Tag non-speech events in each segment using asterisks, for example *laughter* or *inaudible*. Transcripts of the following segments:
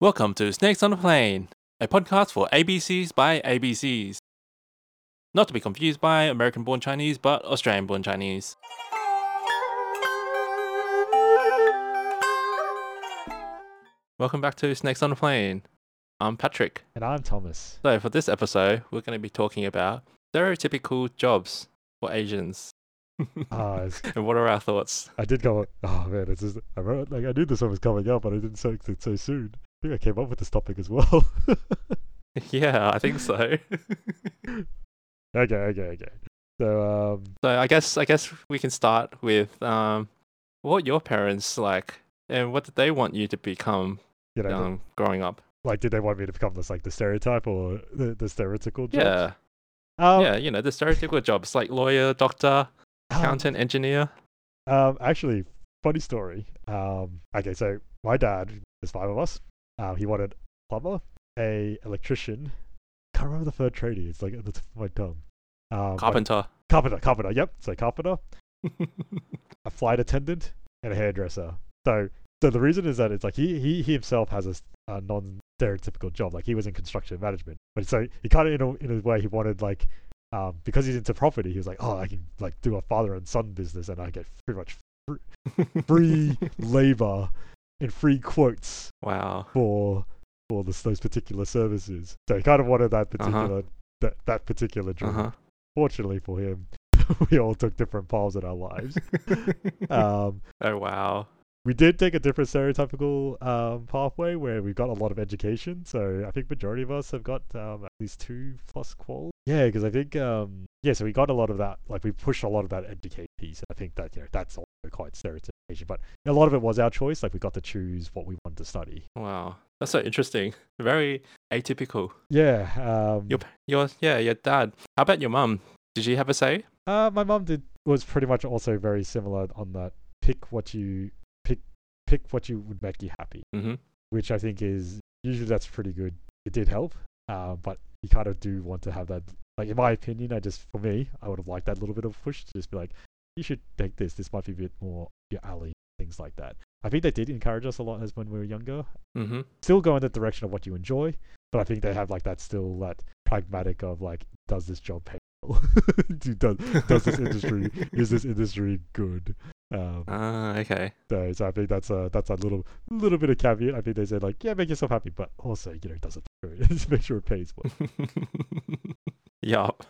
Welcome to Snakes on a Plane, a podcast for ABCs by ABCs. Not to be confused by American born Chinese, but Australian born Chinese. Welcome back to Snakes on a Plane. I'm Patrick. And I'm Thomas. So, for this episode, we're going to be talking about stereotypical jobs for Asians. Ah, *laughs* it's- and what are our thoughts? I did go. Oh man, it's just I wrote like I knew this one was coming up, but I didn't say it so soon. I think I came up with this topic as well. *laughs* yeah, I think so. okay, okay, okay. So um, So I guess I guess we can start with um, what your parents like, and what did they want you to become you know, um, growing up? like, did they want me to become this like the stereotype or the the stereotypical? jobs? Yeah, Um, yeah, you know the stereotypical jobs like lawyer, doctor, um, accountant, engineer. Um, actually, funny story. Um, okay, so my dad, there's five of us. Um, he wanted a plumber, a electrician. Can't remember the third tradie. It's like at the tip of my tongue. Um, Carpenter. Carpenter, carpenter. Yep. So carpenter, *laughs* a flight attendant, and a hairdresser. So, so the reason is that it's like he he, he himself has a non-stereotypical job. Like he was in construction management, but so he kind of in a in a way he wanted like um because he's into property. He was like, oh, I can like do a father and son business, and I get pretty much fr- free *laughs* labor and free quotes wow. for for this, those particular services. So he kind of wanted that Uh-huh. particular that, that particular Uh job huh. fortunately for him, *laughs* we all took different paths in our lives. *laughs* um, oh wow. we did take a different stereotypical um, pathway where we got a lot of education. So I think majority of us have got um, at least two plus qual. Yeah, because I think um, yeah, so we got a lot of that. Like we pushed a lot of that education piece. I think that you know that's also quite stereotypical, but a lot of it was our choice. Like we got to choose what we wanted to study. Wow. That's so interesting. Very atypical. Yeah. Um, Your your yeah your dad. How about your mum? Did she have a say? Uh, my mum did was pretty much also very similar on that. Pick what you pick. Pick what you would make you happy, Mm-hmm. which I think is usually that's pretty good. It did help, uh, but you kind of do want to have that. Like in my opinion, I just for me, I would have liked that little bit of push to just be like, you should take this. This might be a bit more your alley. Things like that. I think they did encourage us a lot as when we were younger. Mm-hmm. Still go in the direction of what you enjoy, but I think they have like that still that pragmatic of like, does this job pay? well? *laughs* Does does this industry *laughs* is this industry good? Um, Ah, okay. so, so I think that's a that's a little little bit of caveat. I think they said like, yeah, make yourself happy, but also you know, does it *laughs* make sure it pays well. yup.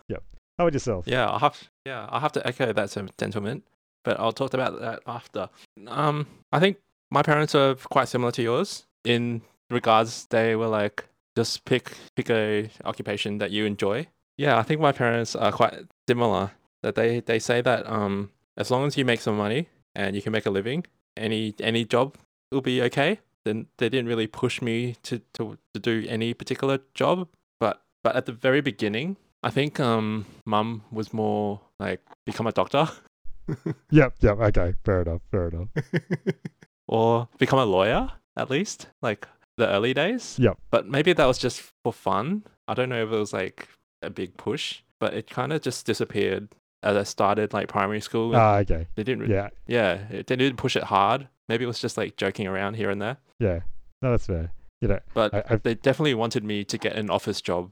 How about yourself? Yeah, I'll have yeah, I'll have to echo that sen- sentiment, but I'll talk about that after. Um, I think my parents are quite similar to yours in regards they were like just pick pick a occupation that you enjoy. Yeah, I think my parents are quite similar. That they they say that um as long as you make some money and you can make a living, any any job will be okay. Then they didn't really push me to to to do any particular job, but but at the very beginning I think um mum was more like become a doctor *laughs* Yep, yep. Okay, fair enough, fair enough. *laughs* or become a lawyer at least like the early days. Yep. But maybe that was just for fun. I don't know if it was like a big push, but it kind of just disappeared as I started like primary school. Ah, okay. they didn't re- Yeah, yeah, it, they didn't push it hard. Maybe it was just like joking around here and there. yeah. No, that's fair. You know, But I, they definitely wanted me to get an office job.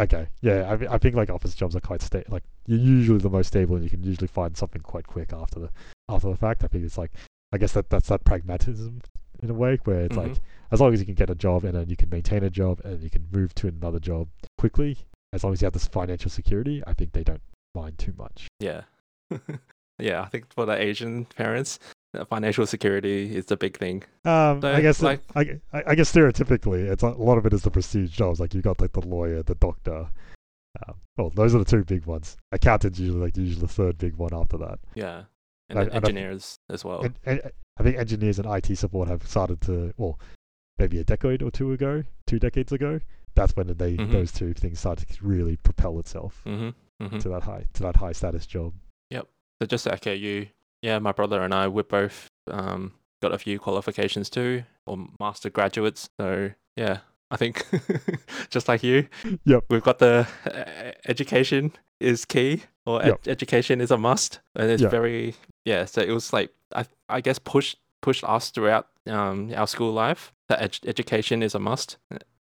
Okay, yeah, I, I think like office jobs are quite sta- like you're usually the most stable, and you can usually find something quite quick after the after the fact. I think it's like I guess that that's that pragmatism in a way where it's like Mhm. as long as you can get a job and then you can maintain a job and you can move to another job quickly, as long as you have this financial security, I think they don't mind too much. Yeah. *laughs* yeah, I think for the Asian parents, financial security is the big thing. Um, So, I guess like- I, I, I guess stereotypically, it's a, lot of it is the prestige jobs. Like you got like the lawyer, the doctor. Um, well, those are the two big ones. Accountants usually like usually the third big one after that. Yeah. And then and I- engineers as well. And, I think engineers and IT support have started to, well, maybe a decade or two ago, two decades ago. That's when they Mhm. those two things started to really propel itself mm-hmm. Mm-hmm. to that high to that high status job. Yep. So just to echo you, yeah, my brother and I, we're both um, got a few qualifications too, or master graduates. So yeah, I think *laughs* just like you, Yep. we've got the uh, education is key, or ed- Yep. education is a must, and it's Yeah. very yeah. So it was like I I guess pushed pushed us throughout um, our school life that ed- education is a must,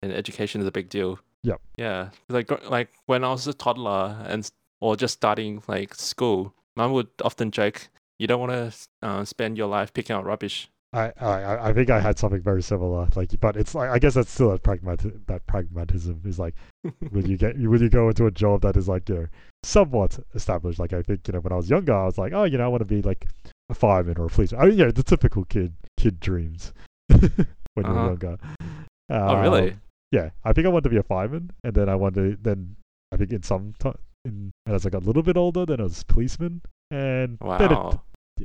and education is a big deal. Yep. Yeah, like like when I was a toddler and or just starting like school, mum would often joke, "You don't want to uh, spend your life picking out rubbish." I, I I think I had something very similar. Like, but it's like I guess that's still a pragmatic that pragmatism is like *laughs* will you get will you go into a job that is like you know somewhat established? Like I think you know when I was younger, I was like, oh, you know, I want to be like a fireman or a policeman. I mean, yeah, the typical kid kid dreams *laughs* when you're Uh-huh. younger. oh, really? Um, Yeah, I think I wanted to be a fireman, and then I wanted to, then I think in some time in as I got a little bit older, then I was policeman, and then it,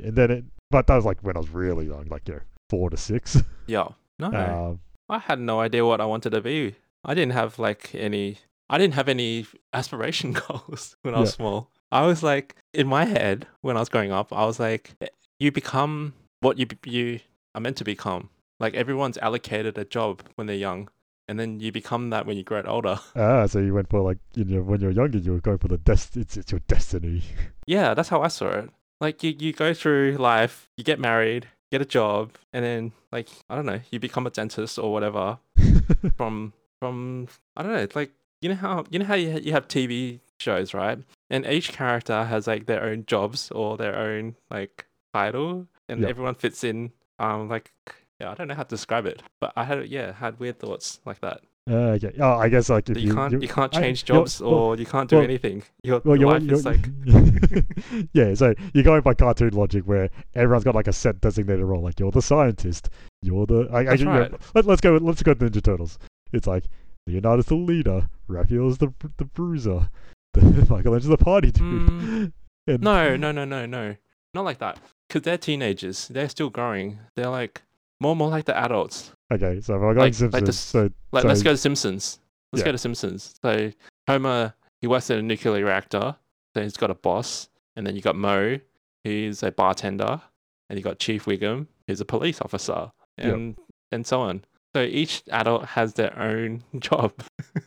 and then it, but that was like when I was really young, like you know four to six. Yeah. No, *laughs* Um, I had no idea what I wanted to be. I didn't have like any. I didn't have any aspiration *laughs* goals when I was Yeah. small. I was like in my head when I was growing up. I was like, you become what you you are meant to become. Like everyone's allocated a job when they're young, and then you become that when you grow older. *laughs* ah, so you went for like you know when you're younger, you were going for the dest. It's it's your destiny. *laughs* Yeah, that's how I saw it. Like you, you go through life, you get married, get a job, and then like I don't know, you become a dentist or whatever. *laughs* from from I don't know, it's like you know how you know how you, you have TV shows, right? And each character has like their own jobs or their own like title, and Yep. everyone fits in. Um, like yeah, I don't know how to describe it, but I had yeah had weird thoughts like that. Uh, okay. Oh, I guess like if That you, can't you, can't change you're- jobs well- or you can't do well- anything. Your well, life you're, is like *laughs* yeah. So you're going by cartoon logic where everyone's got like a set designated role. Like you're the scientist. You're the. I, I, That's you know, let, let's go. Let's go Ninja Turtles. It's like Leonardo's the leader. Raphael's the the bruiser. *laughs* Michelangelo's the party dude. Mm, *laughs* And- no no no no no not like that because they're teenagers. They're still growing. They're like more more like the adults. Okay, so if I go Like- like, like the so Like, So- let's go to Simpsons. Let's Yeah. go to Simpsons. So Homer, he works at a nuclear reactor. So he's got a boss, and then you got Moe, he's a bartender, and you got Chief Wiggum, who's a police officer, Yep. and and so on. So each adult has their own *laughs* job. *laughs*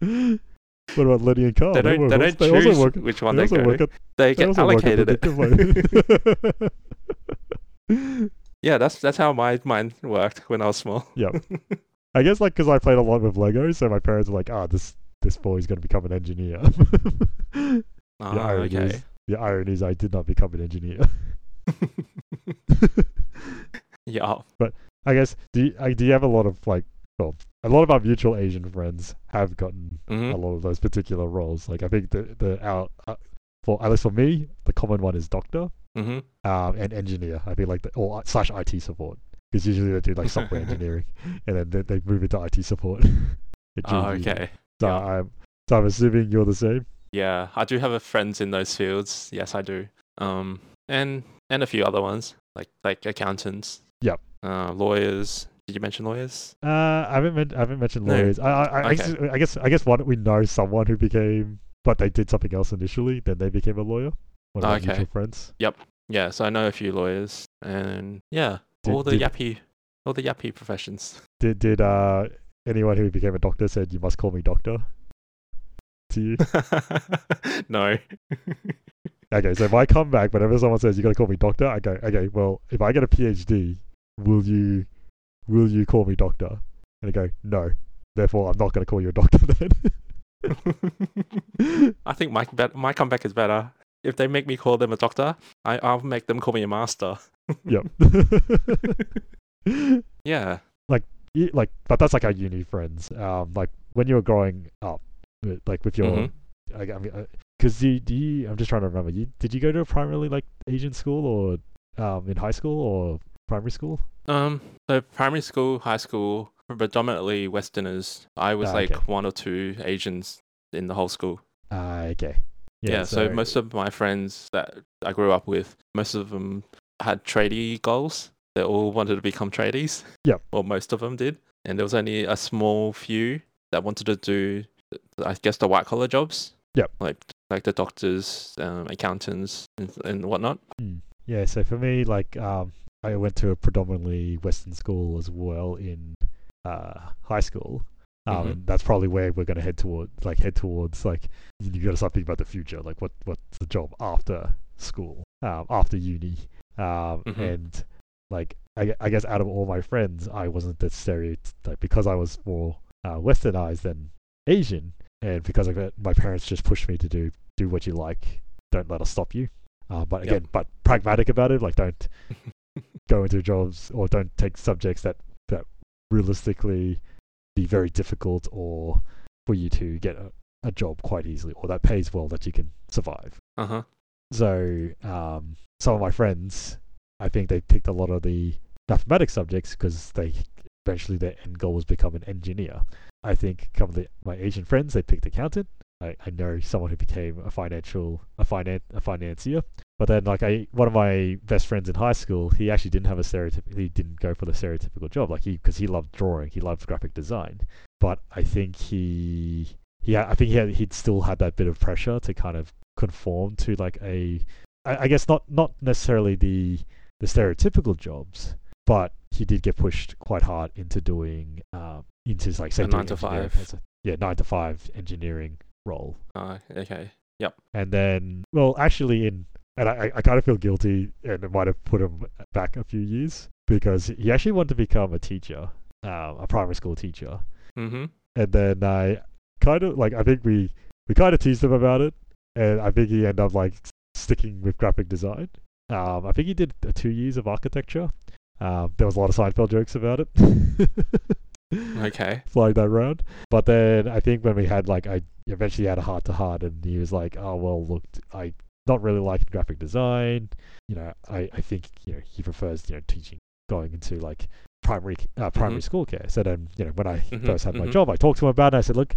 what about Lenny and Carl? they don't they don't they choose also work. which one they they, go. work at, they they get allocated it. *laughs* *laughs* Yeah, that's that's how my mind worked when I was small. Yep. *laughs* I guess like because I played a lot with Legos, so my parents were like, "Ah, this this boy's gonna become an engineer." *laughs* the Ah, irony okay. is, the irony is, I did not become an engineer. yeah. But I guess do you, I, do you have a lot of like, well, a lot of our mutual Asian friends have gotten hmm a lot of those particular roles. Like I think the the our uh, for at least for me, the common one is doctor hmm um, and engineer. I feel like the, or slash IT support because usually they do like *laughs* software engineering and then they, they move into IT support. *laughs* Oh, okay. So yeah. I'm so I'm assuming you're the same. Yeah, I do have a friends in those fields. Yes, I do. Um, and and a few other ones like like accountants. Yep. Uh, lawyers. Did you mention lawyers? Uh, I haven't men- I haven't mentioned No. lawyers. I I, I, Okay. guess, I guess why don't we know someone who became, but they did something else initially. Then they became a lawyer. One of our Okay. mutual friends. Yeah, so I know a few lawyers, and yeah, Did- all the did- yappy, all the yappy professions. Did did uh anyone who became a doctor said you must call me doctor? To you? *laughs* no. *laughs* Okay, so if I come back, whenever someone says you got to call me doctor, I go, okay, well, if I get a PhD, will you, will you call me doctor? And I go, no. Therefore, I'm not going to call you a doctor *laughs* then. I think my my comeback is better. If they make me call them a doctor, I I'll make them call me a master. yep. *laughs* *laughs* Yeah. Y- like, but that's like our uni friends. Um, like when you were growing up, like with your, Mhm. I, I mean, because you, do you? I'm just trying to remember. You did you go to a primarily like Asian school or um in high school or primary school? Um. So primary school, high school, predominantly Westerners. I was Ah, like okay. one or two Asians in the whole school. Ah, okay. Yeah, so, most of my friends that I grew up with, most of them had tradie goals. They all wanted to become tradies. Yep. *laughs* Well, most of them did. And there was only a small few that wanted to do, I guess, the white collar jobs. Yep. Like like the doctors, um, accountants, and, and whatnot. Mm. Yeah, so for me, like, um, I went to a predominantly Western school as well in uh, high school. Um, Mhm. and that's probably where we're going to head toward, like, head towards, like, you got to start thinking about the future, like, what what's the job after school, um, after uni, um, Mhm. and like I, I guess out of all my friends, I wasn't the stereotype like, because I was more uh, westernized than Asian, and because of it, my parents just pushed me to do do what you like. Don't let us stop you. Uh, but again, Yep. but pragmatic about it. Like don't *laughs* go into jobs or don't take subjects that that realistically be very difficult or for you to get a, a job quite easily or that pays well that you can survive. Uh huh. So um, some of my friends, I think they picked a lot of the mathematics subjects because they eventually their end goal was become an engineer. I think some of the, my Asian friends they picked accountant. I, I know someone who became a financial a finan a financier. But then like I one of my best friends in high school, he actually didn't have a stereotypical he didn't go for the stereotypical job like he because he loved drawing, he loved graphic design. But I think he had, I think he had, he'd still had that bit of pressure to kind of conform to like a I, I guess not not necessarily the the stereotypical jobs, but he did get pushed quite hard into doing um, into like say nine to five. a- yeah nine to five engineering role, Uh, okay. Yep. And then well actually in and I, I kind of feel guilty and it might have put him back a few years because he actually wanted to become a teacher, um, a primary school teacher, Mm-hmm. and then I kind of like I think we we kind of teased him about it, and I think he ended up like sticking with graphic design. Um, I think he did two years of architecture. Um, there was a lot of Seinfeld jokes about it. *laughs* Okay. *laughs* Flying that around, but then I think when we had like I eventually had a heart to heart, and he was like, "Oh well, look, I not really like graphic design. You know, I I think you know he prefers you know teaching, going into like primary uh, primary Mhm. school care. So then you know when I Mhm, first had my mhm. job, I talked to him about it. I said, look,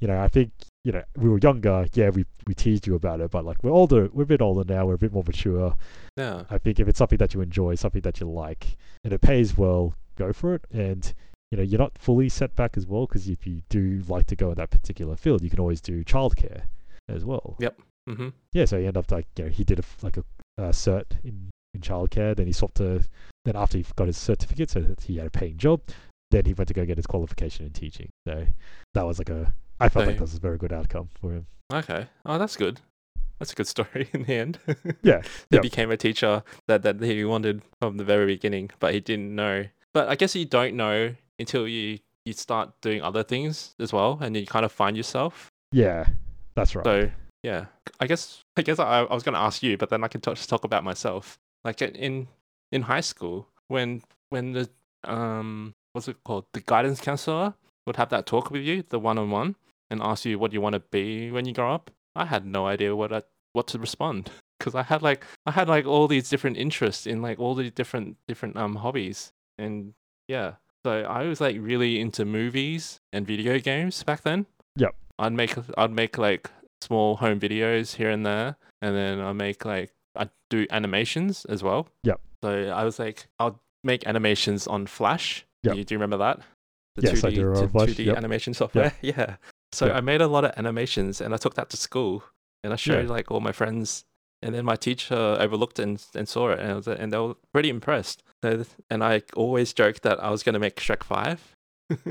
you know, I think you know we were younger. Yeah, we we teased you about it, but like we're older, we're a bit older now. We're a bit more mature. Yeah. I think if it's something that you enjoy, something that you like, and it pays well, go for it. And you know, you're not fully set back as well because if you do like to go in that particular field, you can always do childcare as well. Yep. Mm-hmm. Yeah, so he ended up like you know he did a like a uh, cert in in childcare. Then he swapped to then after he got his certificate, so that he had a paying job. Then he went to go get his qualification in teaching. So that was like a I felt like that was a very good outcome for him. Okay. Oh, that's good. That's a good story *laughs* in the end. Yeah, *laughs* he yep. became a teacher that, that he wanted from the very beginning, but he didn't know. But I guess you don't know until you, you start doing other things as well, and you kind of find yourself. Yeah, that's right. So yeah, I guess I guess I, I was going to ask you, but then I can talk, just talk about myself. Like in- in in high school, when when the um what's it called, the guidance counselor would have that talk with you, the one on one, and ask you what you want to be when you grow up. I had no idea what I, what to respond because I had like I had like all these different interests in like all these different different um hobbies and yeah. So I was like really into movies and video games back then. Yep. I'd make I'd make like small home videos here and there, and then I make like I do animations as well. Yep. So I was like, I'll make animations on Flash. Yep. You, do you remember that? The Yes, I 2D, do remember Flash, 2D yep. animation software. *laughs* Yeah. So Yep. I made a lot of animations, and I took that to school, and I showed like all my friends. And then my teacher overlooked and, and saw it, and, was, and they were pretty impressed. And I always joked that I was going to make Shrek 5.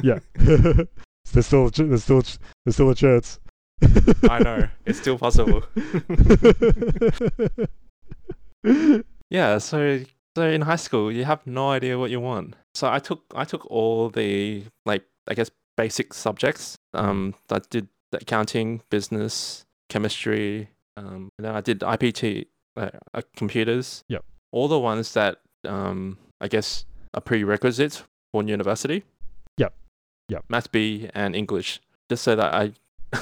yeah. *laughs* *laughs* there's still a there's still there's still a chance. *laughs* I know, it's still possible. Yeah, so so in high school you have no idea what you want. So I took I took all the like I guess basic subjects. Um I did accounting, business, chemistry, um and then I did IPT uh, uh, computers. Yep. All the ones that um I guess are prerequisites for university. Yep. Yep. Math B and English. Just so that I *laughs*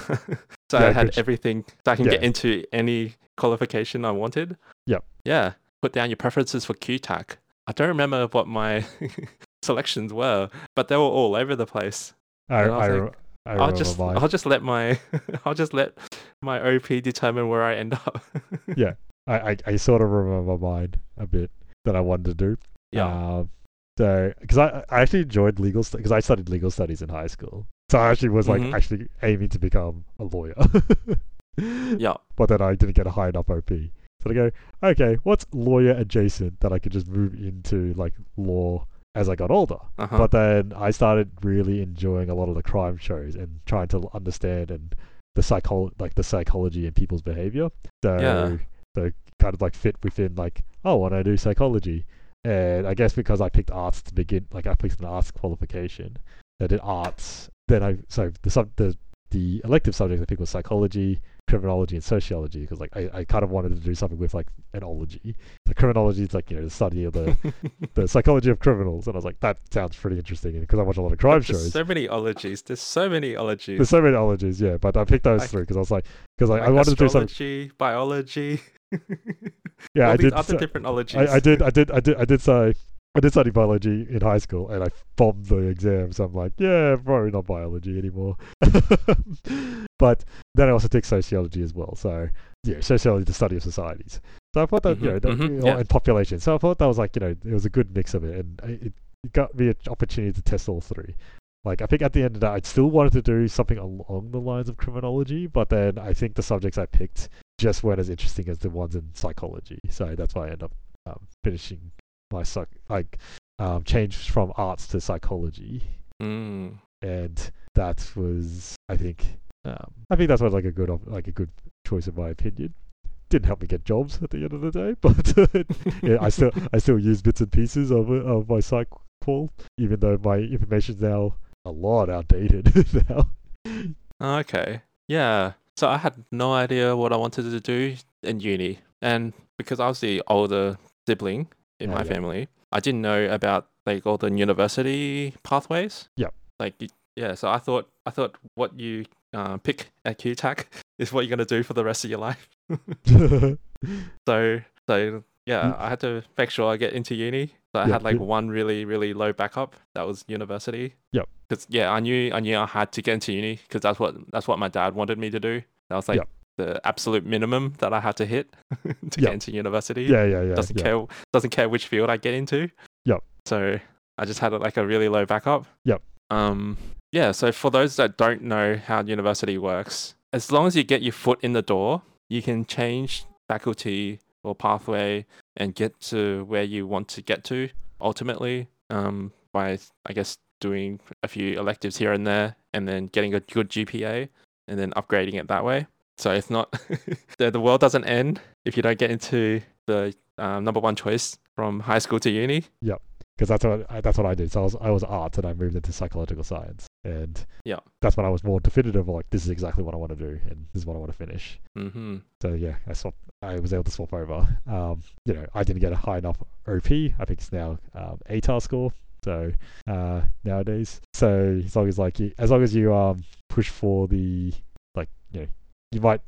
so Yeah, I had everything so I can get into any qualification I wanted. Yep. Yeah. Put down your preferences for QTAC. I don't remember what my *laughs* selections were, but they were all over the place. I I I, like, I I'll just. I'll just let my *laughs* I'll just let my OP determine where I end up. *laughs* Yeah. I, I, I sort of remember mine a bit that I wanted to do. Yeah. Um, so, because I, I actually enjoyed legal because I studied legal studies in high school. So I actually was like Mhm. actually aiming to become a lawyer. *laughs* yeah. But then I didn't get a high enough OP. So I go, okay, what's lawyer adjacent that I could just move into like law as I got older? Uh-huh. But then I started really enjoying a lot of the crime shows and trying to understand and the psychol like the psychology and people's behavior. So Yeah. so kind of like fit within like, oh, when I do psychology, And I guess because I picked arts to begin, like I picked an arts qualification, I did arts. Then I so the sub the the elective subject I picked was psychology, criminology, and sociology because like I, I kind of wanted to do something with like an ology. The criminology is like you know the study of the *laughs* the psychology of criminals, and I was like that sounds pretty interesting because I watch a lot of crime There's shows. so many ologies. There's so many ologies. There's so many ologies, yeah, but I picked those Like- three because I was like, because I, like I wanted to do something. biology. Yeah, all I these did. other so- different ologies. I, I did, I did, I did, I did say I did study biology in high school, and I bombed the exam. So I'm like, yeah, probably not biology anymore. *laughs* but then I also took sociology as well. So yeah, sociology, the study of societies. So I thought that you know, Mhm, that, mhm, yeah. and population. So I thought that was like you know, it was a good mix of it, and it, it got me an opportunity to test all three. Like I think at the end of that, I still wanted to do something along the lines of criminology, but then I think the subjects I picked just weren't as interesting as the ones in psychology. So that's why I ended up um, finishing my psych like um, changed from arts to psychology, Mm. and that was I think um, I think that's what like a good like a good choice in my opinion. Didn't help me get jobs at the end of the day, *laughs* but *laughs* yeah, I still I still use bits and pieces of of my psych qual, even though my information's now a lot outdated *laughs* now. Okay. Yeah. So I had no idea what I wanted to do in uni. And because I was the older sibling in Yeah, my yeah. family, I didn't know about like all the university pathways. Yep. Like yeah, so I thought I thought what you uh, pick at QTAC *laughs* is what you're gonna do for the rest of your life. *laughs* So so yeah, Mm. I had to make sure I get into uni. So I Yeah, had like one really really low backup. That was university. Yep. Because yeah, I knew I knew I had to get into uni because that's what that's what my dad wanted me to do. That was like Yep. The absolute minimum that I had to hit *laughs* to Yep. get into university. yeah, yeah, yeah. doesn't yeah. care doesn't care which field I get into. Yep. So I just had like a really low backup. Yep. Um. Yeah. So for those that don't know how university works, as long as you get your foot in the door, you can change faculty or pathway and get to where you want to get to ultimately. Um. By I guess doing a few electives here and there, and then getting a good GPA, and then upgrading it that way. So it's not *laughs* the the world doesn't end if you don't get into the um, number one choice from high school to uni. Yep, because that's what I, that's what I did. So I was I was arts and I moved into psychological science, and Yeah. that's when I was more definitive. Like this is exactly what I want to do, and this is what I want to finish. hmm So yeah, I swapped. I was able to swap over. Um, you know, I didn't get a high enough OP. I think it's now um, ATAR score. So uh, nowadays, so as long as like you, as long as you um push for the like you know you might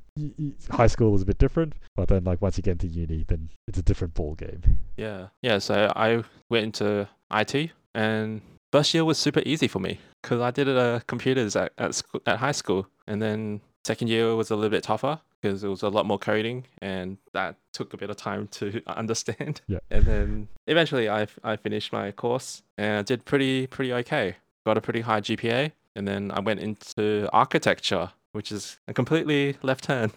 high school is a bit different, but then like once you get into uni, then it's a different ball game. Yeah, yeah. So I went into IT, and first year was super easy for me because I did uh, computers at at, school, at high school, and then second year was a little bit tougher because it was a lot more coding, and that took a bit of time to *laughs* understand. Yeah. And then eventually, I I finished my course and I did pretty pretty okay. Got a pretty high GPA, and then I went into architecture, which is a completely left turn.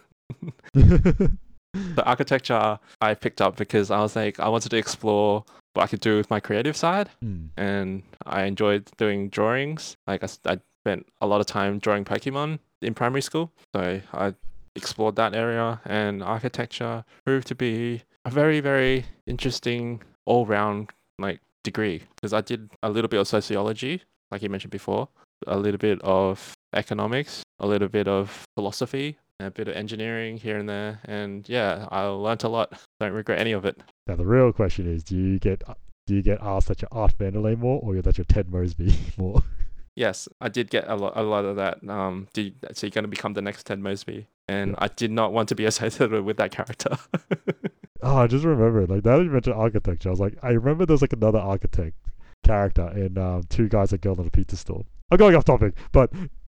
The architecture I picked up because I was like, I wanted to explore what I could do with my creative side, Mm. and I enjoyed doing drawings. Like I spent a lot of time drawing Pokemon in primary school, so I explored that area. And architecture proved to be a very, very interesting all-round like degree because I did a little bit of sociology, like you mentioned before, a little bit of economics, a little bit of philosophy, a bit of engineering here and there. And yeah, I learnt a lot. Don't regret any of it. Now the real question is, do you get do you get asked that you're Art Vandelay more, or that you're Ted Mosby *laughs* more? Yes, I did get a lot, a lot of that. Um, did, so you're going to become the next Ted Mosby, and I did not want to be *laughs* associated with that character. Oh, *laughs* I just remembered. Like now that you mentioned architecture, I was like, I remember there's like another architect character in um, Two Guys That Girl at a Pizza Store. I'm going off topic, but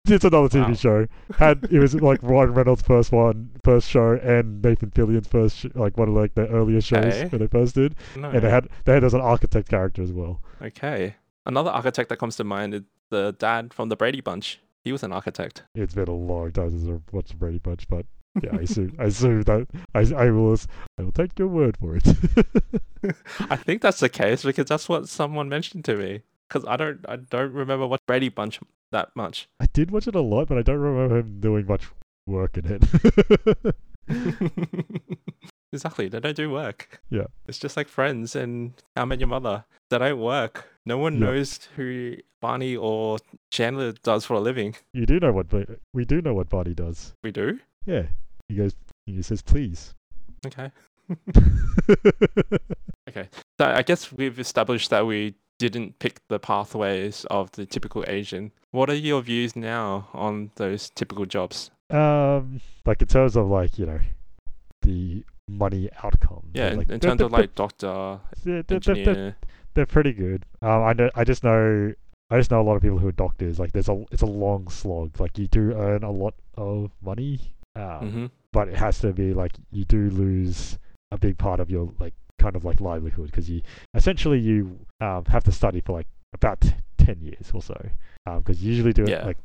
it's another TV Wow. show. Had it was like *laughs* Ryan Reynolds' first one, first show, and Nathan Fillion's first, sh- like one of like the earlier shows Okay. when they first did, no. and they had they had as an architect character as well. okay. Another architect that comes to mind is the dad from the Brady Bunch. He was an architect. It's been a long time since I've watched the Brady Bunch, but yeah, I assume I assume that I I will I will take your word for it. *laughs* I think that's the case because that's what someone mentioned to me. Because I don't, I don't remember what Brady Bunch that much. I did watch it a lot, but I don't remember him doing much work in it. *laughs* exactly. They don't do work. Yeah. It's just like friends and How I Met Your Mother. They don't work. No one Yeah. knows who Barney or Chandler does for a living. You do know what we do know what Barney does. We do. Yeah, he goes. He says, "Please." Okay. *laughs* Okay. So I guess we've established that we didn't pick the pathways of the typical Asian. What are your views now on those typical jobs? um, like in terms of like you know, the money outcome. Yeah, in, like, in terms of like doctor, they're, they're, they're, they're, they're pretty good. Um, I know. I just know. I just know a lot of people who are doctors. Like, there's a. It's a long slog. Like, you do earn a lot of money. Um, hmm but it has to be like you do lose a big part of your like kind of like livelihood because you essentially you um, have to study for like about t- 10 years or so because you usually do it Yeah. like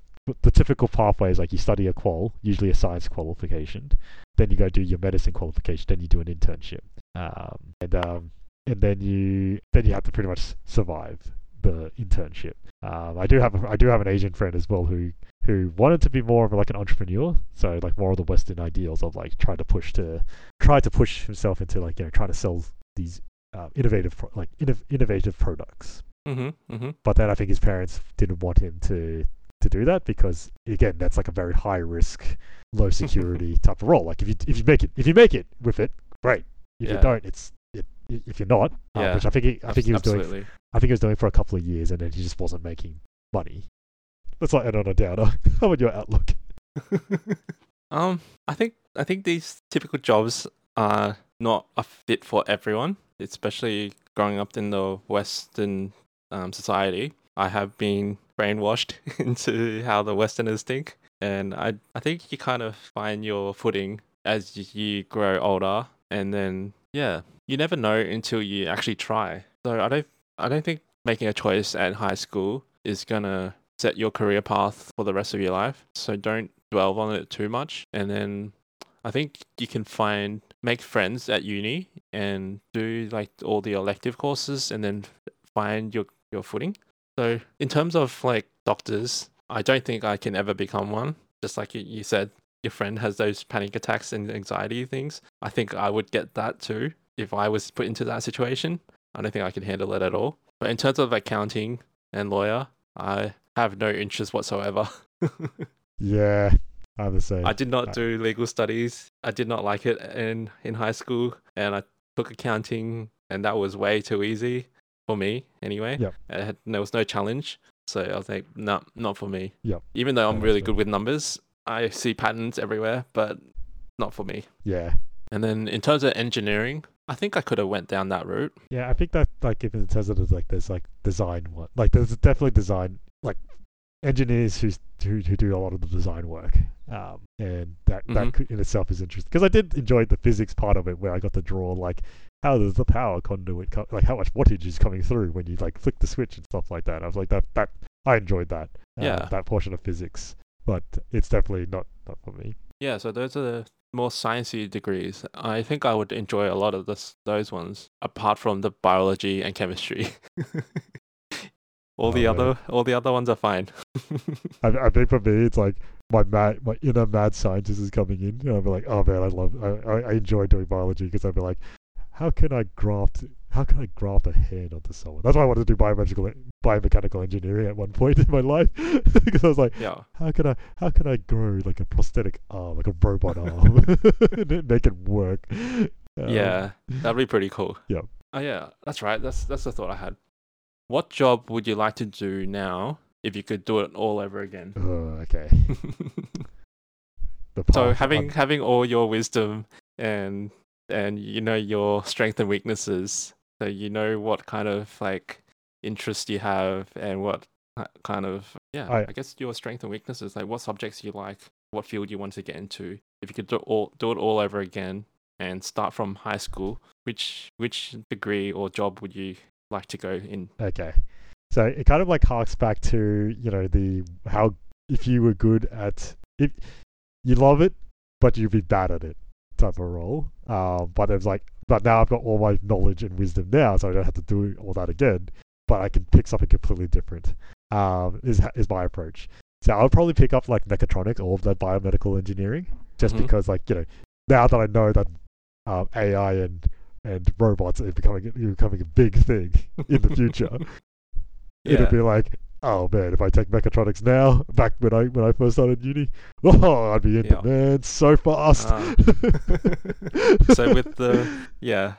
the typical pathway is like you study a qual usually a science qualification then you go do your medicine qualification then you do an internship um, and um, and then you then you have to pretty much survive the internship um, I do have a, I do have an Asian friend as well who who wanted to be more of like an entrepreneur, so like more of the Western ideals of like trying to push to try to push himself into like you know trying to sell these uh, innovative pro- like innov- innovative products. hmm hmm But then I think his parents didn't want him to to do that because again that's like a very high risk, low *laughs* security type of role. Like if you if you make it if you make it with it, great. If you don't, it's it, if you're not, uh, which I think he, I think he was doing I think he was doing for a couple of years and then he just wasn't making money. Let's not end on a downer. *laughs* How about your outlook? *laughs* um, I think I think these typical jobs are not a fit for everyone, especially growing up in the Western um, society. I have been brainwashed *laughs* into how the Westerners think, and I I think you kind of find your footing as you grow older, and then yeah, you never know until you actually try. So I don't I don't think making a choice at high school is gonna set your career path for the rest of your life. So don't dwell on it too much. And then I think you can find make friends at uni and do like all the elective courses and then find your your footing. So in terms of like doctors, I don't think I can ever become one. Just like you, said, your friend has those panic attacks and anxiety things. I think I would get that too if I was put into that situation. I don't think I can handle it at all. But in terms of accounting and lawyer, I have no interest whatsoever. *laughs* Yeah, I'm the same. I did not I- do legal studies. I did not like it in in high school, and I took accounting, and that was way too easy for me anyway. Had, there was no challenge, so I was like, no, not for me. Yep. Even though I'm really good with numbers, I see patterns everywhere, but not for me. yeah, And then in terms of engineering, I think I could have went down that route. yeah. I think that like if in terms of like there's like design one, like there's definitely design like engineers who who do a lot of the design work. Um, and that Mhm. that in itself is interesting because I did enjoy the physics part of it where I got to draw like how does the power conduit co- like how much wattage is coming through when you like flick the switch and stuff like that. I was like that that I enjoyed that. uh, Yeah. that portion of physics, but it's definitely not not for me. Yeah, so those are the more sciencey degrees. I think I would enjoy a lot of this, those ones, apart from the biology and chemistry. *laughs* all the Oh, other, all the other ones are fine. I, I think for me, it's like my mad, my inner mad scientist is coming in, and I'll be like, oh man, I love, I, I, enjoy doing biology because I'll be like, how can I graft, how can I graft a hand onto someone? That's why I wanted to do biomedical, biomechanical engineering at one point in my life *laughs* because I was like, yeah, how can I, how can I grow like a prosthetic arm, like a robot arm, *laughs* and make it work? Um, yeah, that'd be pretty cool. *laughs* Yeah. Oh yeah, that's right. That's that's the thought I had. What job would you like to do now if you could do it all over again? uh, *laughs* okay. *laughs* So having I'm- having all your wisdom and and you know your strengths and weaknesses so you know what kind of like interest you have and what kind of yeah I- I, guess your strengths and weaknesses like what subjects you like what field you want to get into if you could do all do it all over again and start from high school which which degree or job would you like to go in Okay. So it kind of like harks back to, you know, the how if you were good at if you love it, but you'd be bad at it type of role. Um, but it's like but now I've got all my knowledge and wisdom now, so I don't have to do all that again. But I can pick something completely different. Um, is is my approach. So I'll probably pick up like mechatronics or that biomedical engineering, just Mhm. because like, you know, now that I know that um, AI and and robots are becoming becoming a big thing in the future. *laughs* *laughs* It'll be like, oh man, if I take mechatronics now, back when I when I first started uni, *laughs* oh, I'd be in Yeah. demand so fast. Um, so with the yeah.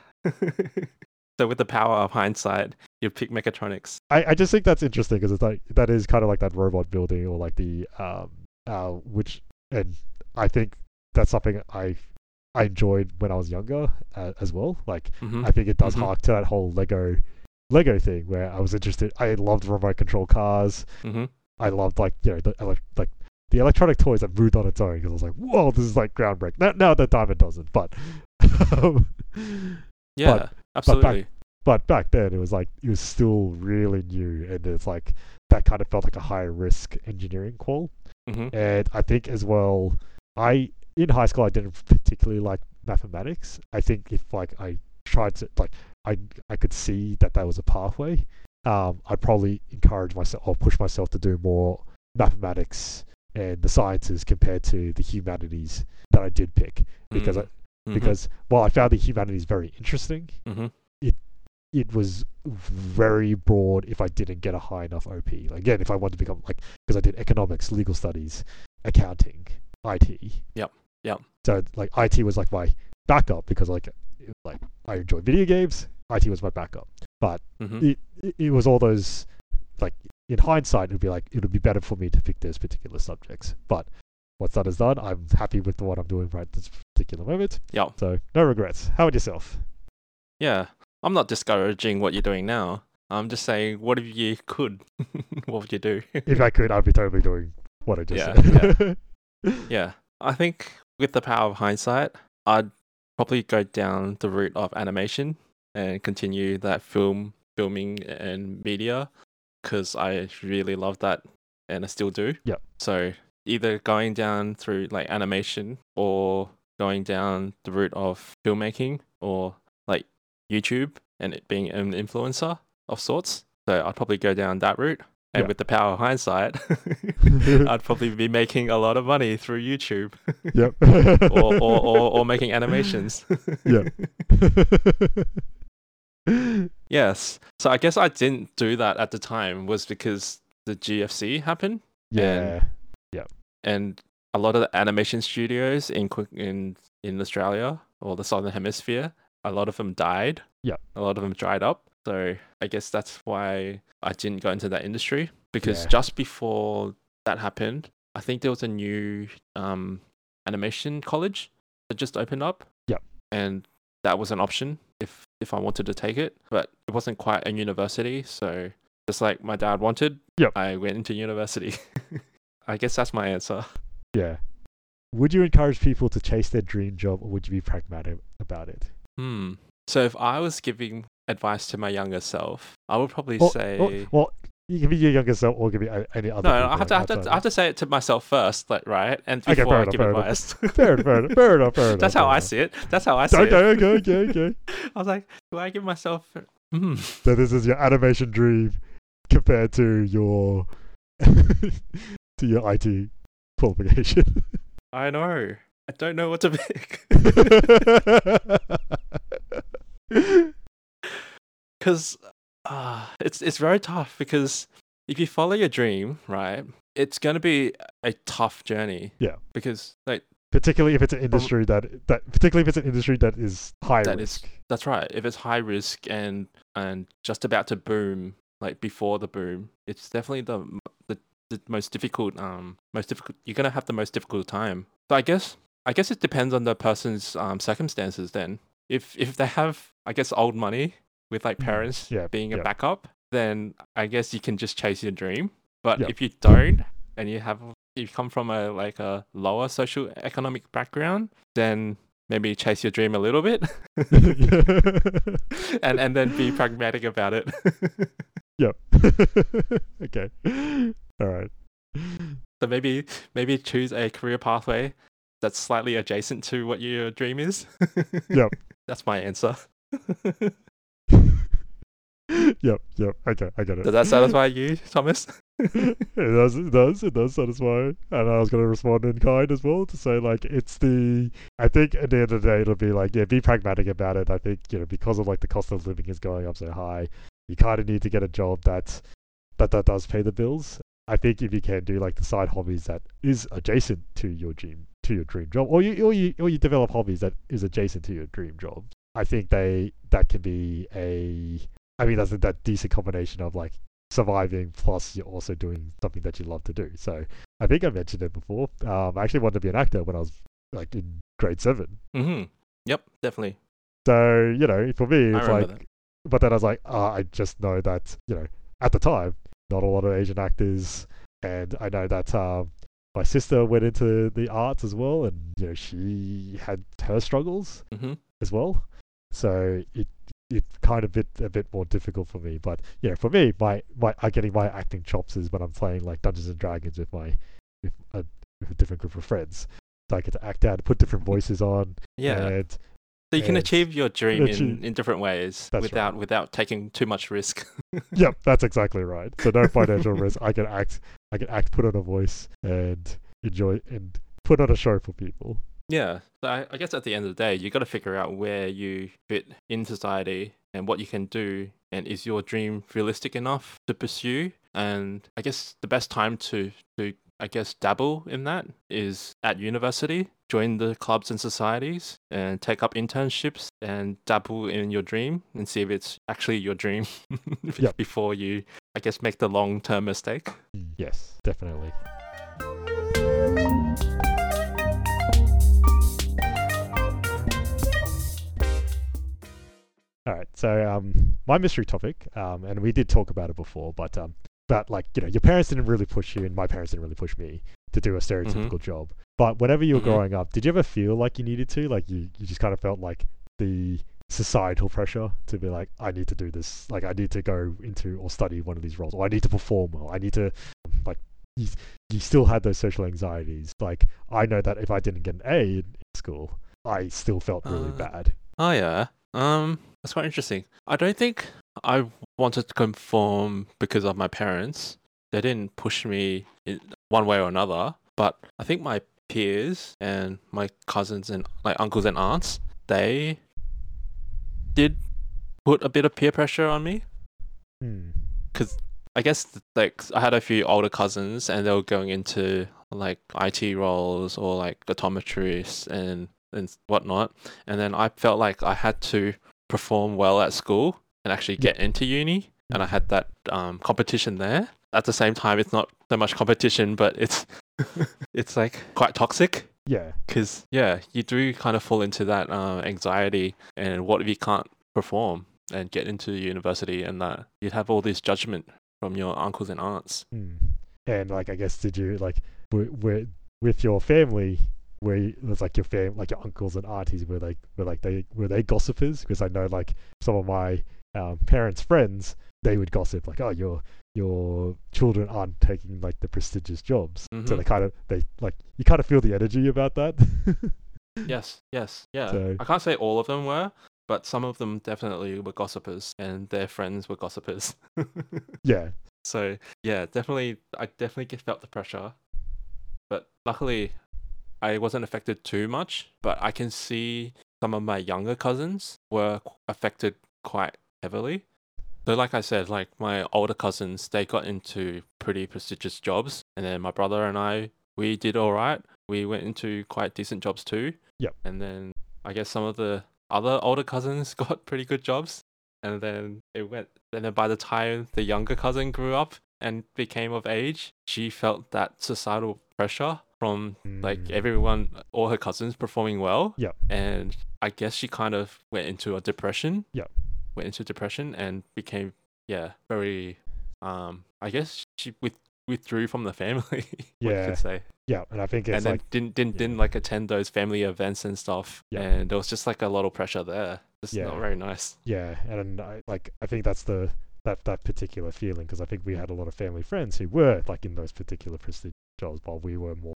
so with the power of hindsight, you pick mechatronics. I, I just think that's interesting because it's like that is kind of like that robot building or like the um uh which and I think that's something I I enjoyed when I was younger uh, as well. Like Mhm. I think it does Mhm. hark to that whole Lego Lego thing where I was interested. I loved remote control cars. Mhm. I loved like you know the elec like the electronic toys that moved on its own because I was like, whoa, this is like groundbreaking. Now, now the Diamond doesn't, but *laughs* Yeah, absolutely. but back then it was like it was still really new and it's like that kind of felt like a high risk engineering qual hmm and i think as well i in high school i didn't particularly like mathematics i think if like i tried to like i i could see that that was a pathway um i'd probably encourage myself or push myself to do more mathematics and the sciences compared to the humanities that i did pick because I, Mhm. because while i found the humanities very interesting Mhm. it was very broad if I didn't get a high enough OP. Like, again, if I wanted to become like, because I did economics, legal studies, accounting, IT. Yep, yep. So like IT was like my backup because like, like I enjoy video games. IT was my backup, but Mhm. it, it it was all those like in hindsight it would be like it would be better for me to pick those particular subjects. But what's done is done. I'm happy with what I'm doing right this particular moment. Yeah. So no regrets. How about yourself? Yeah, I'm not discouraging what you're doing now. I'm just saying, what if you could? *laughs* what would you do? if I could, I'd be totally doing what I just Yeah, said. yeah, *laughs* I think with the power of hindsight, I'd probably go down the route of animation and continue that film filming and media because I really love that and I still do. Yep. So either going down through like animation or going down the route of filmmaking or like YouTube and it being an influencer of sorts. So I'd probably go down that route. And Yeah. with the power of hindsight, *laughs* I'd probably be making a lot of money through YouTube yep. *laughs* or, or, or, or making animations. *laughs* Yeah. yes. So I guess I didn't do that at the time was because the GFC happened yeah. and a lot of the animation studios in in in Australia or the southern hemisphere, a lot of them died. Yep. A lot of them dried up. So I guess that's why I didn't go into that industry because Yeah. just before that happened, I think there was a new um, animation college that just opened up. Yep. And that was an option if if I wanted to take it, but it wasn't quite a university, so just like my dad wanted, Yep. I went into university. *laughs* I guess that's my answer. Yeah. Would you encourage people to chase their dream job or would you be pragmatic about it? Hmm. So if I was giving advice to my younger self, I would probably Or- say or- well, you can be your younger self or give me any other no. I have to, I have to, I have to say it to myself first, like right, and Okay, before fair I enough, give fair enough. advice. *laughs* Fair enough, fair enough, fair *laughs* enough, fair enough. That's how I enough. see it. That's how I see Okay, it. okay, okay, okay. Okay. *laughs* I was like, do I give myself? Hmm. So this is your animation dream compared to your to your IT qualification. I know. I don't know what to pick because uh, it's it's very tough because if you follow your dream, right, it's going to be a tough journey. Yeah. Because like particularly if it's an industry that that particularly if it's an industry that is high That is- risk. That's right. If it's high risk and and just about to boom, like before the boom, it's definitely the the, the most difficult. Um, most difficult. You're gonna have the most difficult time. So I guess I guess it depends on the person's um circumstances. Then, if if they have, I guess, old money with like Mm, parents yeah, being a yeah. backup, then I guess you can just chase your dream. But Yep. if you don't, and you have you come from a like a lower social economic background, then maybe chase your dream a little bit *laughs* and and then be pragmatic about it. *laughs* yep. *laughs* okay. All right. so maybe maybe choose a career pathway that's slightly adjacent to what your dream is. Yep. That's my answer. *laughs* yep. Yep. Okay. I get it. Does that satisfy you, Thomas? *laughs* *laughs* it does, it does, it does satisfy. And I was going to respond in kind as well to say, like, it's the. I think at the end of the day, it'll be like, yeah, be pragmatic about it. I think, you know, because of like the cost of living is going up so high, you kind of need to get a job that, that that does pay the bills. I think if you can do like the side hobbies that is adjacent to your dream to your dream job, or you or you or you develop hobbies that is adjacent to your dream job, I think they that can be a. I mean, that's a, that decent combination of like surviving plus you're also doing something that you love to do. So I think I mentioned it before. Um, I actually wanted to be an actor when I was like in grade seven. Mm-hmm. Yep, definitely. So you know, for me, it's like, that. but then I was like, ah, I just know that you know, at the time, not a lot of Asian actors, and I know that um, my sister went into the arts as well, and you know, she had her struggles Mm-hmm. as well. So it it kind of bit a bit more difficult for me. But yeah, for me, my my I getting my acting chops is when I'm playing like Dungeons and Dragons with my with a, with a different group of friends. So I get to act out, put different voices on, Yeah. and so you can achieve your dream in, achieve- in different ways without right. without taking too much risk. *laughs* yep, that's exactly right. So no financial risk. I can act, I can act, put on a voice, and enjoy and put on a show for people. Yeah. So I, I guess at the end of the day, you got to figure out where you fit in society and what you can do. And is your dream realistic enough to pursue? And I guess the best time to, to I guess, dabble in that is at university. Join the clubs and societies and take up internships and dabble in your dream and see if it's actually your dream *laughs* Yep. before you, I guess, make the long term mistake. Yes, definitely. All right, so um, my mystery topic, um, and we did talk about it before, but um, that like you know, your parents didn't really push you, and my parents didn't really push me to do a stereotypical job. But whenever you were Mhm. growing up, did you ever feel like you needed to, like you, you just kind of felt like the societal pressure to be like, I need to do this, like I need to go into or study one of these roles, or I need to perform, or I need to like you, you still had those social anxieties. Like I know that if I didn't get an A in school, I still felt really Uh, bad. Oh yeah. Um, that's quite interesting. I don't think I wanted to conform because of my parents. They didn't push me in one way or another. But I think my peers and my cousins and like uncles and aunts, they did put a bit of peer pressure on me. Hmm. Cause I guess like I had a few older cousins and they were going into like IT roles or like optometrists and and whatnot. And then I felt like I had to perform well at school and actually get into uni. And I had that um, competition there. At the same time, it's not so much competition, but it's *laughs* it's like quite toxic Yeah. because yeah, you do kind of fall into that uh, anxiety. And what if you can't perform and get into university, and that you'd have all this judgment from your uncles and aunts. Hmm. And like, I guess, did you like w- w- with your family? Where you- it was like your fam, like your uncles and aunties, were like were like they were they gossipers? Because I know like some of my um, parents' friends, they would gossip like, oh, your your children aren't taking like the prestigious jobs. So Mhm. they kind of they like you kind of feel the energy about that. *laughs* Yes, yes, yeah. So- I can't say all of them were, but some of them definitely were gossipers, and their friends were gossipers. *laughs* yeah. so yeah, definitely, I definitely felt the pressure, but luckily, I wasn't affected too much. But I can see some of my younger cousins were affected quite heavily. So, like I said, like my older cousins, they got into pretty prestigious jobs, and then my brother and I, we did all right. We went into quite decent jobs too. Yep. And then I guess some of the other older cousins *laughs* got pretty good jobs, and then it went. And then by the time the younger cousin grew up and became of age, she felt that societal pressure from like Mm. everyone, all her cousins performing well. Yep. And I guess she kind of went into a depression. Yep. Went into depression and became yeah very um I guess she with withdrew from the family. *laughs* Yeah. could say. Yeah, and I think it's and then like didn't didn't yeah. didn't like attend those family events and stuff. Yeah. And there was just like a lot of pressure there. Just Yeah. not very nice. Yeah, and I, like I think that's the that that particular feeling because I think we had a lot of family friends who were like in those particular prestigious jobs while we were more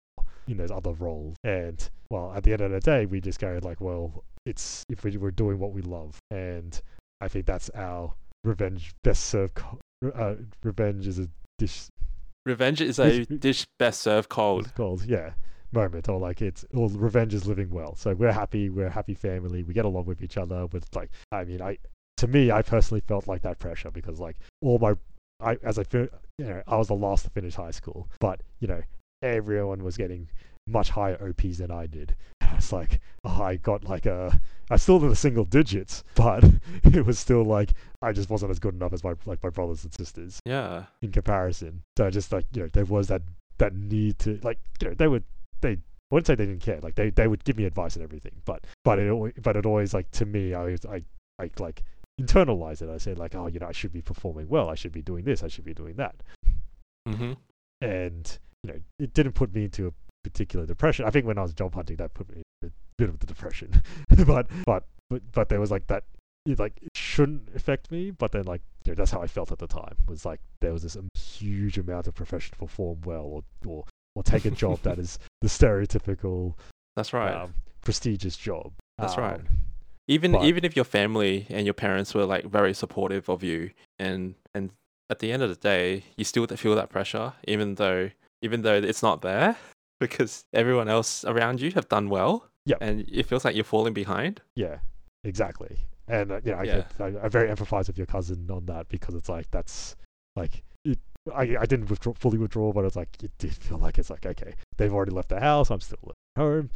in those other roles. And well, at the end of the day, we just go like, well, it's if we we're doing what we love, and I think that's our revenge best served. Uh, revenge is a dish Revenge is a dish best served cold. Called yeah moment or like it's or revenge is living well. So we're happy. We're a happy family. We get along with each other. With like I mean I to me I personally felt like that pressure because like all my I as I you know I was the last to finish high school, but you know everyone was getting much higher OPs than I did. *laughs* It's like oh, I got like a I still did the single digits, but *laughs* it was still like I just wasn't as good enough as my like my brothers and sisters Yeah. in comparison. So I just like you know, there was that that need to like you know they would they I wouldn't say they didn't care like they, they would give me advice and everything, but but it always, but it always like to me I was I I like internalize it. I said like oh you know I should be performing well. I should be doing this. I should be doing that. Mm-hmm. And you know it didn't put me into a particular depression. I think when I was job hunting that put me in a bit of the depression, *laughs* but but but but there was like that it, like it shouldn't affect me, but then like you know, that's how I felt at the time. Was like there was this um, huge amount of pressure to perform well or or, or take a job that *laughs* is the stereotypical That's right. um, prestigious job. That's right. Um, even but- even if your family and your parents were like very supportive of you and and at the end of the day you still feel that pressure even though even though it's not there because everyone else around you have done well Yep. and it feels like you're falling behind Yeah, exactly. And uh, you know, I, Yeah. I, I very empathize with your cousin on that because it's like that's like it. I, I didn't withdraw, fully withdraw, but it's like it did feel like it's like okay, they've already left the house. I'm still at home.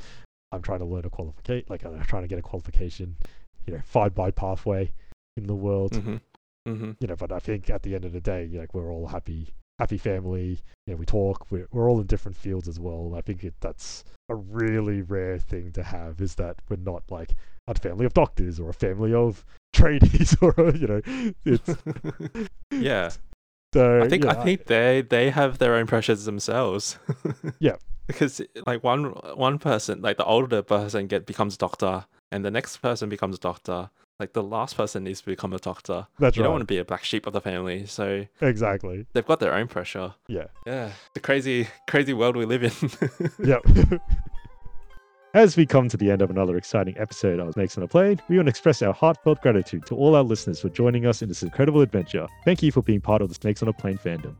I'm trying to learn a qualification, like I'm trying to get a qualification. You know, find my pathway in the world. mm-hmm. Mm-hmm. You know, but I think at the end of the day, like we're all happy, happy family. You know, we talk. We're we're all in different fields as well. I think it, that's a really rare thing to have is that we're not like a family of doctors or a family of tradies *laughs* or you know it's *laughs* yeah *laughs* so I think yeah, I think they they have their own pressures themselves. Yeah. Because like one one person, like the older person get becomes a doctor and the next person becomes a doctor. Like the last person needs to become a doctor. that's you right don't want to be a black sheep of the family. So exactly they've got their own pressure. yeah Yeah. The crazy crazy world we live in. *laughs* yep *laughs* As we come to the end of another exciting episode of Snakes on a Plane, we want to express our heartfelt gratitude to all our listeners for joining us in this incredible adventure. Thank you for being part of the Snakes on a Plane fandom.